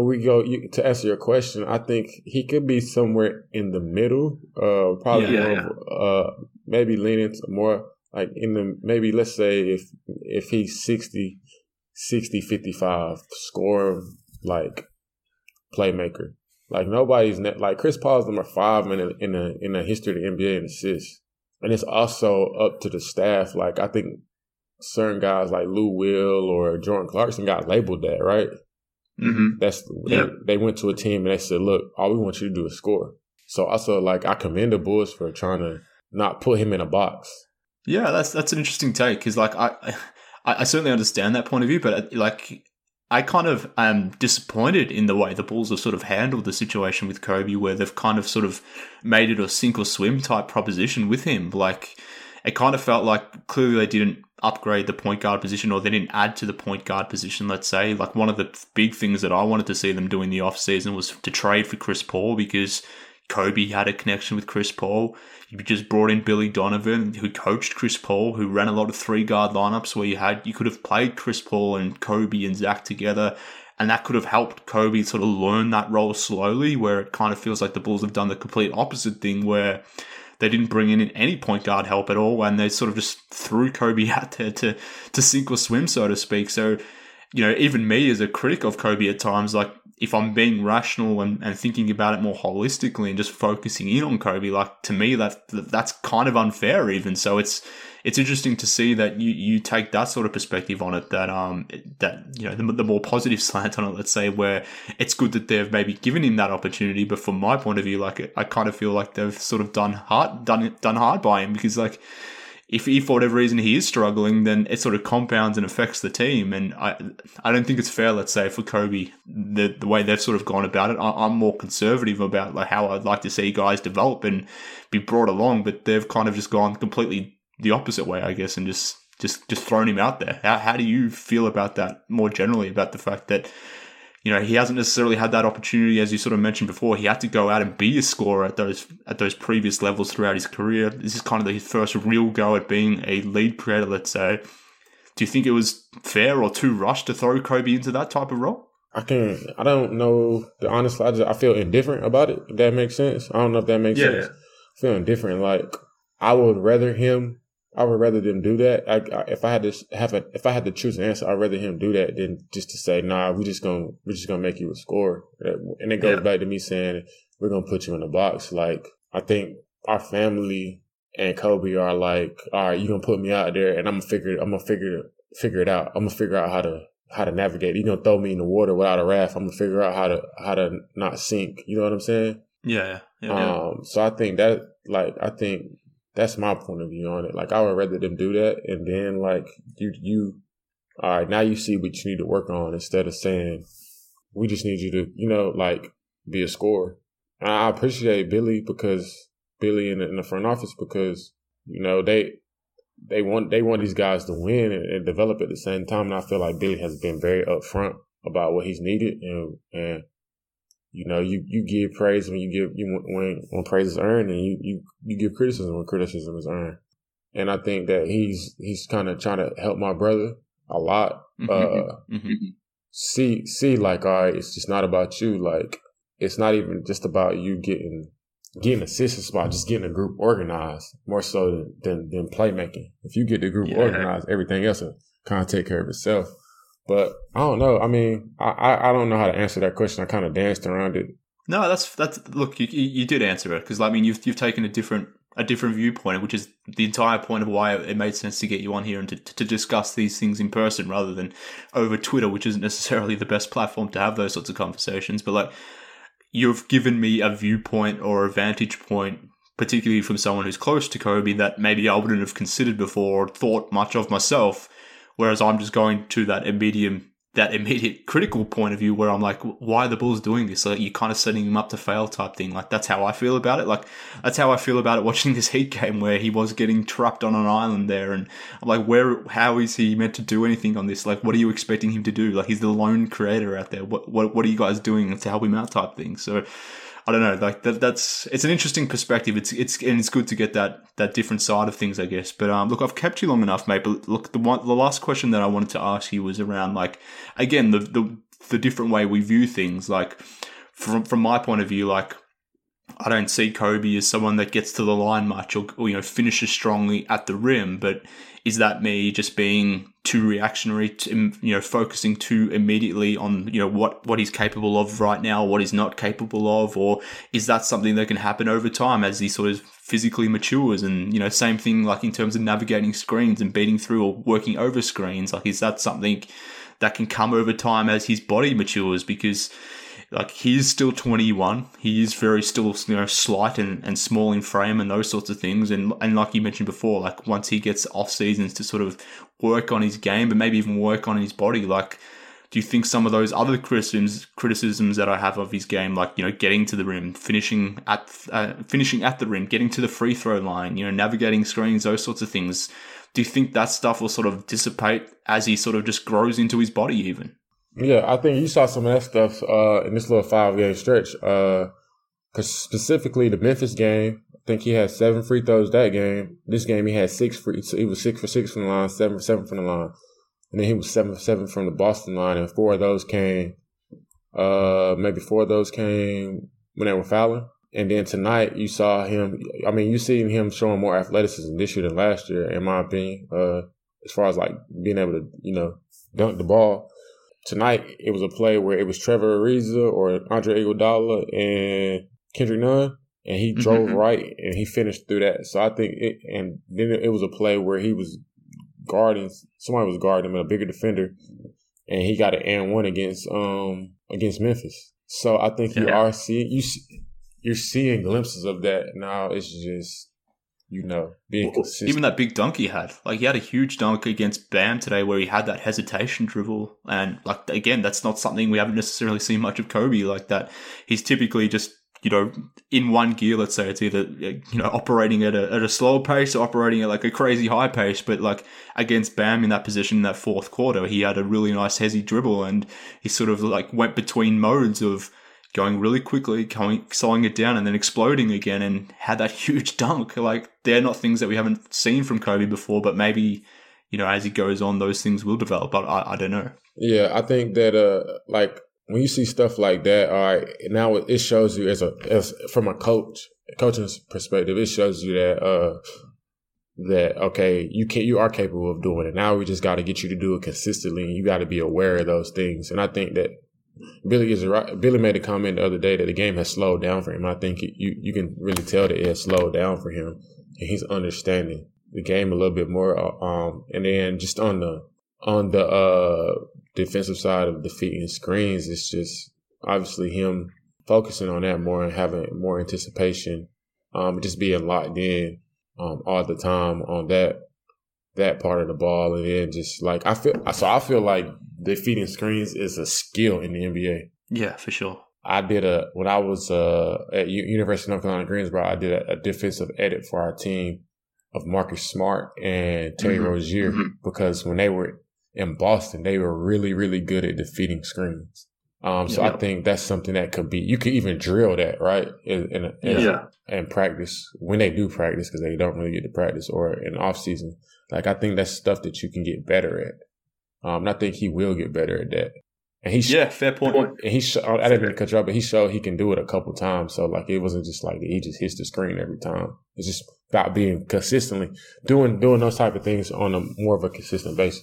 we go you, to answer your question. I think he could be somewhere in the middle, uh, probably Yeah, yeah. uh, maybe leaning to more like in the maybe let's say if if he's 60, 60, 55, score like playmaker. Like nobody's net, like Chris Paul's number five in the, in the in the history of the NBA in assists, and it's also up to the staff. Like I think certain guys like Lou Will or Jordan Clarkson got labeled that, right? Mm-hmm. That's Yeah. they, they went to a team and they said, "Look, all we want you to do is score." So also, like, I commend the Bulls for trying to not put him in a box. Yeah, that's that's an interesting take because like I, I I certainly understand that point of view, but uh, like I kind of am disappointed in the way the Bulls have sort of handled the situation with Coby, where they've kind of sort of made it a sink or swim type proposition with him. Like it kind of felt like clearly they didn't upgrade the point guard position or they didn't add to the point guard position, let's say. Like one of the big things that I wanted to see them do in the offseason was to trade for Chris Paul because Coby had a connection with Chris Paul. You just brought in Billy Donovan, who coached Chris Paul, who ran a lot of three guard lineups where you had you could have played Chris Paul and Coby and Zach together, and that could have helped Coby sort of learn that role slowly. Where it kind of feels like the Bulls have done the complete opposite thing, where they didn't bring in any point guard help at all, and they sort of just threw Coby out there to to sink or swim, so to speak. So, you know, even me as a critic of Coby at times, like if I'm being rational and, and thinking about it more holistically and just focusing in on Coby, like to me that that's kind of unfair even. So it's it's interesting to see that you, you take that sort of perspective on it. That um that you know the, the more positive slant on it. Let's say where it's good that they've maybe given him that opportunity, but from my point of view, like I kind of feel like they've sort of done hard done done hard by him because like if, if for whatever reason he is struggling, then it sort of compounds and affects the team. And I I don't think it's fair, let's say, for Coby the the way they've sort of gone about it. I, am more conservative about like how I'd like to see guys develop and be brought along, but they've kind of just gone completely the opposite way, I guess, and just just just thrown him out there. How how do you feel about that more generally about the fact that you know, he hasn't necessarily had that opportunity, as you sort of mentioned before. He had to go out and be a scorer at those at those previous levels throughout his career. This is kind of his first real go at being a lead creator, let's say. Do you think it was fair or too rushed to throw Coby into that type of role? I can I don't know. The honestly, I just I feel indifferent about it. If that makes sense. I don't know if that makes yeah, sense. Yeah. I feel indifferent. Like I would rather him I would rather them do that. I, I, if I had to have a, if I had to choose an answer, I'd rather him do that than just to say, "Nah, we just gonna we're just gonna make you a score." And it goes yeah. back to me saying, "We're gonna put you in the box." Like I think our family and Coby are like, "All right, you gonna put me out there, and I'm gonna figure, I'm gonna figure figure it out. I'm gonna figure out how to how to navigate. You gonna throw me in the water without a raft. I'm gonna figure out how to how to not sink. You know what I'm saying? Yeah, yeah. yeah um. So I think that like I think that's my point of view on it. Like I would rather them do that and then like you you all right, now you see what you need to work on instead of saying we just need you to, you know, like be a scorer. And I appreciate Billy because Billy in the, in the front office because, you know, they they want they want these guys to win and, and, develop at the same time. And I feel like Billy has been very upfront about what he's needed and and you know, you, you give praise when you give you when when praise is earned, and you you you give criticism when criticism is earned. And I think that he's he's kind of trying to help my brother a lot. Mm-hmm. Uh, mm-hmm. See see like all right, it's just not about you. Like it's not even just about you getting getting assists. It's about just getting a group organized more so than than, than playmaking. If you get the group yeah. organized, everything else will kind of take care of itself. But I don't know. I mean, I, I don't know how to answer that question. I kind of danced around it. No, that's that's look. You you did answer it because I mean you've you've taken a different a different viewpoint, which is the entire point of why it made sense to get you on here and to, to discuss these things in person rather than over Twitter, which isn't necessarily the best platform to have those sorts of conversations. But like, you've given me a viewpoint or a vantage point, particularly from someone who's close to Coby, that maybe I wouldn't have considered before or thought much of myself. Whereas I'm just going to that immediate that immediate critical point of view where I'm like, why are the Bulls doing this? Like you're kind of setting him up to fail type thing. Like that's how I feel about it. Like that's how I feel about it watching this Heat game where he was getting trapped on an island there, and I'm like, where? How is he meant to do anything on this? Like, what are you expecting him to do? Like he's the lone creator out there. What what what are you guys doing to help him out? Type thing. So I don't know, like that, that's it's an interesting perspective. It's it's and it's good to get that that different side of things, I guess. But um, look, I've kept you long enough, mate. But look, the one the last question that I wanted to ask you was around like again the the the different way we view things. Like from from my point of view, like I don't see Coby as someone that gets to the line much or, or, you know finishes strongly at the rim. But is that me just being too reactionary, to, you know, focusing too immediately on you know what what he's capable of right now, what he's not capable of, or is that something that can happen over time as he sort of physically matures? And you know, same thing like in terms of navigating screens and beating through or working over screens. Like, is that something that can come over time as his body matures? Because like he's still 21 he is very still you know slight and, and small in frame and those sorts of things and and like you mentioned before like once he gets off seasons to sort of work on his game but maybe even work on his body like do you think some of those other criticisms criticisms that I have of his game, like you know, getting to the rim, finishing at uh, finishing at the rim, getting to the free throw line, you know, navigating screens, those sorts of things, do you think that stuff will sort of dissipate as he sort of just grows into his body even? Yeah, I think you saw some of that stuff uh, in this little five game stretch. Because uh, specifically the Memphis game, I think he had seven free throws that game. This game he had six free, so he was six for six from the line, seven for seven from the line, and then he was seven for seven from the Boston line, and four of those came, uh, maybe four of those came when they were fouling. And then tonight you saw him. I mean, you seen him showing more athleticism this year than last year, in my opinion. Uh, as far as like being able to, you know, dunk the ball. Tonight it was a play where it was Trevor Ariza or Andre Iguodala and Kendrick Nunn, and he mm-hmm. drove mm-hmm. right and he finished through that. So I think, it, and then it was a play where he was guarding somebody was guarding him, a bigger defender, and he got an and one against um against Memphis. So I think you yeah. are seeing you you're seeing glimpses of that now. It's just you know being consistent. Even that big dunk he had, like he had a huge dunk against Bam today, where he had that hesitation dribble, and like again, that's not something we haven't necessarily seen much of Coby like that. He's typically just you know, in one gear, let's say it's either, uh, you know, operating at a, at a slower pace or operating at like a crazy high pace. But like against Bam in that position in that fourth quarter, he had a really nice hezzy dribble and he sort of like went between modes of going really quickly, going, slowing it down and then exploding again and had that huge dunk. Like they're not things that we haven't seen from Coby before, but maybe, you know, as he goes on, those things will develop. But I, I don't know. Yeah, I think that, uh, like, when you see stuff like that, all right, now it shows you as a as from a coach coaching's perspective, it shows you that uh that okay, you can you are capable of doing it. Now we just got to get you to do it consistently, and you got to be aware of those things. And I think that Billy is right. Billy made a comment the other day that the game has slowed down for him. I think you you can really tell that it has slowed down for him, and he's understanding the game a little bit more. Uh, um, and then just on the on the uh defensive side of defeating screens, it's just obviously him focusing on that more and having more anticipation, um, just being locked in um, all the time on that that part of the ball, and then just like I feel, so I feel like defeating screens is a skill in the NBA. Yeah, for sure. I did a when I was uh, at U- University of North Carolina Greensboro. I did a, a, defensive edit for our team of Marcus Smart and Terry mm-hmm. Rozier mm-hmm. because when they were in Boston, they were really, really good at defeating screens. Um, so yeah. I think that's something that could be, you could even drill that, right? In, in, in yeah. And practice when they do practice, because they don't really get to practice or in off season. Like, I think that's stuff that you can get better at. Um, and I think he will get better at that. And he, yeah, fair point. And he, sh- I didn't mean to cut you off, but he showed he can do it a couple times. So like, it wasn't just like he just hits the screen every time. It's just about being consistently doing doing those type of things on a more of a consistent basis.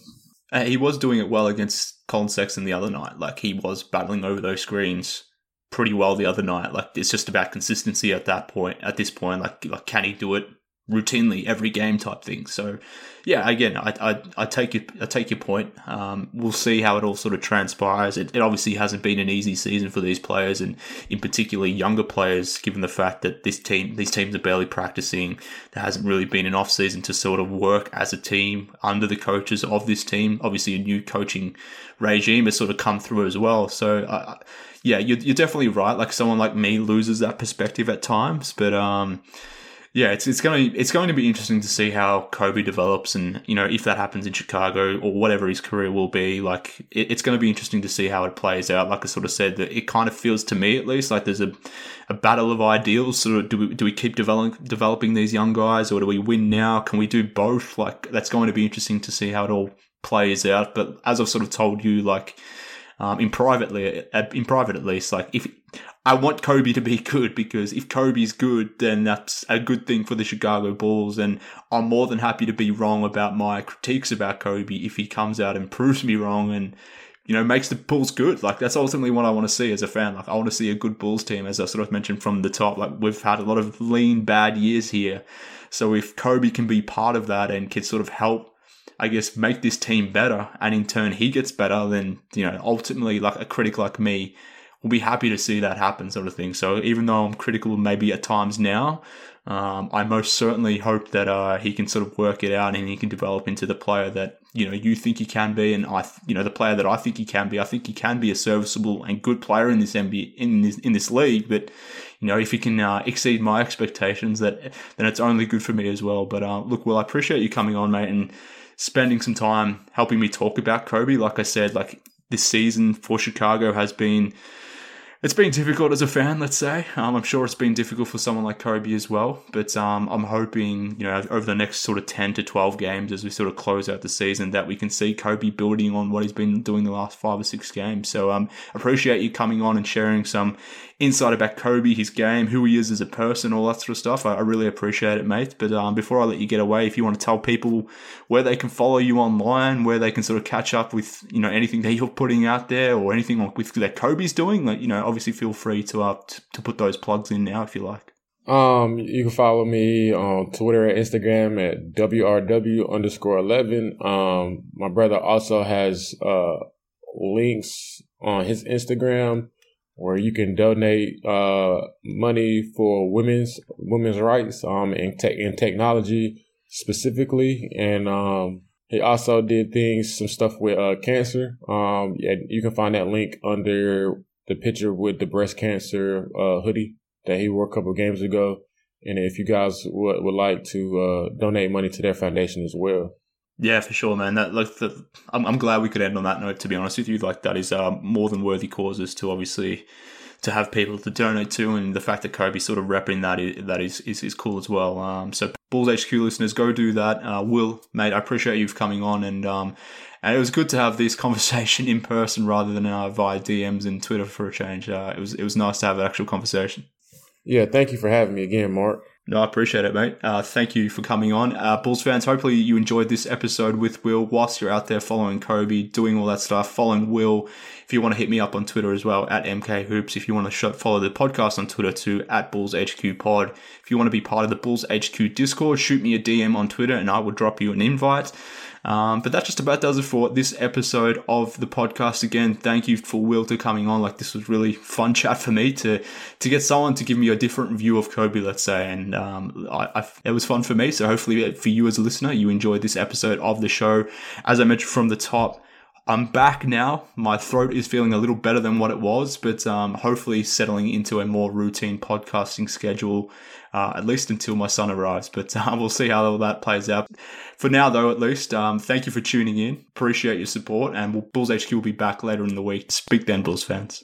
Uh, he was doing it well against Collin Sexton the other night. Like he was battling over those screens pretty well the other night. Like it's just about consistency at that point. At this point, like like can he do it routinely every game type thing. So, yeah, again, I, I, I take your I take your point. Um, we'll see how it all sort of transpires. It, it, obviously hasn't been an easy season for these players, and in particular younger players, given the fact that this team these teams are barely practicing. There hasn't really been an off season to sort of work as a team under the coaches of this team. Obviously, a new coaching regime has sort of come through as well. So. Uh, yeah, you're, you're definitely right. Like someone like me loses that perspective at times, but um, yeah, it's it's going to it's going to be interesting to see how Coby develops, and you know if that happens in Chicago or whatever his career will be. Like it, it's going to be interesting to see how it plays out. Like I sort of said, that it kind of feels to me at least like there's a a battle of ideals. Sort of do we do we keep developing developing these young guys, or do we win now? Can we do both? Like that's going to be interesting to see how it all plays out. But as I've sort of told you, like um, in privately, in private at least, like if I want Coby to be good because if Coby's good, then that's a good thing for the Chicago Bulls. And I'm more than happy to be wrong about my critiques about Coby if he comes out and proves me wrong and, you know, makes the Bulls good. Like that's ultimately what I want to see as a fan. Like I want to see a good Bulls team, as I sort of mentioned from the top. Like we've had a lot of lean, bad years here. So if Coby can be part of that and can sort of help I guess, make this team better, and in turn he gets better, then you know ultimately, like a critic like me, we'll be happy to see that happen, sort of thing. So even though I'm critical maybe at times now, um, I most certainly hope that uh, he can sort of work it out and he can develop into the player that you know you think he can be, and I, you know, the player that I think he can be. I think he can be a serviceable and good player in this NBA in this in this league. But you know, if he can uh, exceed my expectations, that then it's only good for me as well. But uh, look, well, I appreciate you coming on, mate, and spending some time helping me talk about Coby. Like I said, like this season for Chicago has been it's been difficult as a fan, let's say. Um, I'm sure it's been difficult for someone like Coby as well. But um, I'm hoping, you know, over the next sort of 10 to 12 games as we sort of close out the season, that we can see Coby building on what he's been doing the last five or six games. So um, appreciate you coming on and sharing some insight about Coby, his game, who he is as a person, all that sort of stuff. I, I really appreciate it, mate. But um, before I let you get away, if you want to tell people where they can follow you online, where they can sort of catch up with, you know, anything that you're putting out there or anything like with that Coby's doing, like, you know, obviously feel free to uh, to put those plugs in now if you like. Um, you can follow me on Twitter and Instagram at WRW underscore 11. Um, my brother also has, uh, links on his Instagram where you can donate uh, money for women's women's rights um, in tech in technology specifically, and um, he also did things some stuff with uh, cancer. Um, you can find that link under the picture with the breast cancer uh, hoodie that he wore a couple games ago. And if you guys would, would like to uh, donate money to their foundation as well, yeah, for sure, man. That like the, I'm, I'm glad we could end on that note. To be honest with you, like that is uh, more than worthy causes to obviously to have people to donate to, and the fact that Coby sort of repping that is, that is, is is cool as well. Um, so Bulls HQ listeners, go do that. Uh, Will, mate, I appreciate you coming on, and um, and it was good to have this conversation in person rather than uh, via DMs and Twitter for a change. Uh, it was it was nice to have an actual conversation. Yeah, thank you for having me again, Mark. No, I appreciate it, mate. Uh, thank you for coming on. Uh, Bulls fans, hopefully you enjoyed this episode with Will whilst you're out there following Coby, doing all that stuff, following Will. If you want to hit me up on Twitter as well, at MK Hoops. If you want to show, follow the podcast on Twitter too, at Bulls HQ Pod. If you want to be part of the Bulls HQ Discord, shoot me a DM on Twitter and I will drop you an invite. Um, but that just about does it for this episode of the podcast. Again, thank you for Will to coming on. Like this was really fun chat for me to to get someone to give me a different view of Coby, let's say, and um, I, I, it was fun for me. So hopefully for you as a listener, you enjoyed this episode of the show. As I mentioned from the top. I'm back now. My throat is feeling a little better than what it was, but um, hopefully settling into a more routine podcasting schedule, uh, at least until my son arrives. But uh, we'll see how all that plays out. For now, though, at least, um, thank you for tuning in. Appreciate your support, and Bulls HQ will be back later in the week. Speak then, Bulls fans.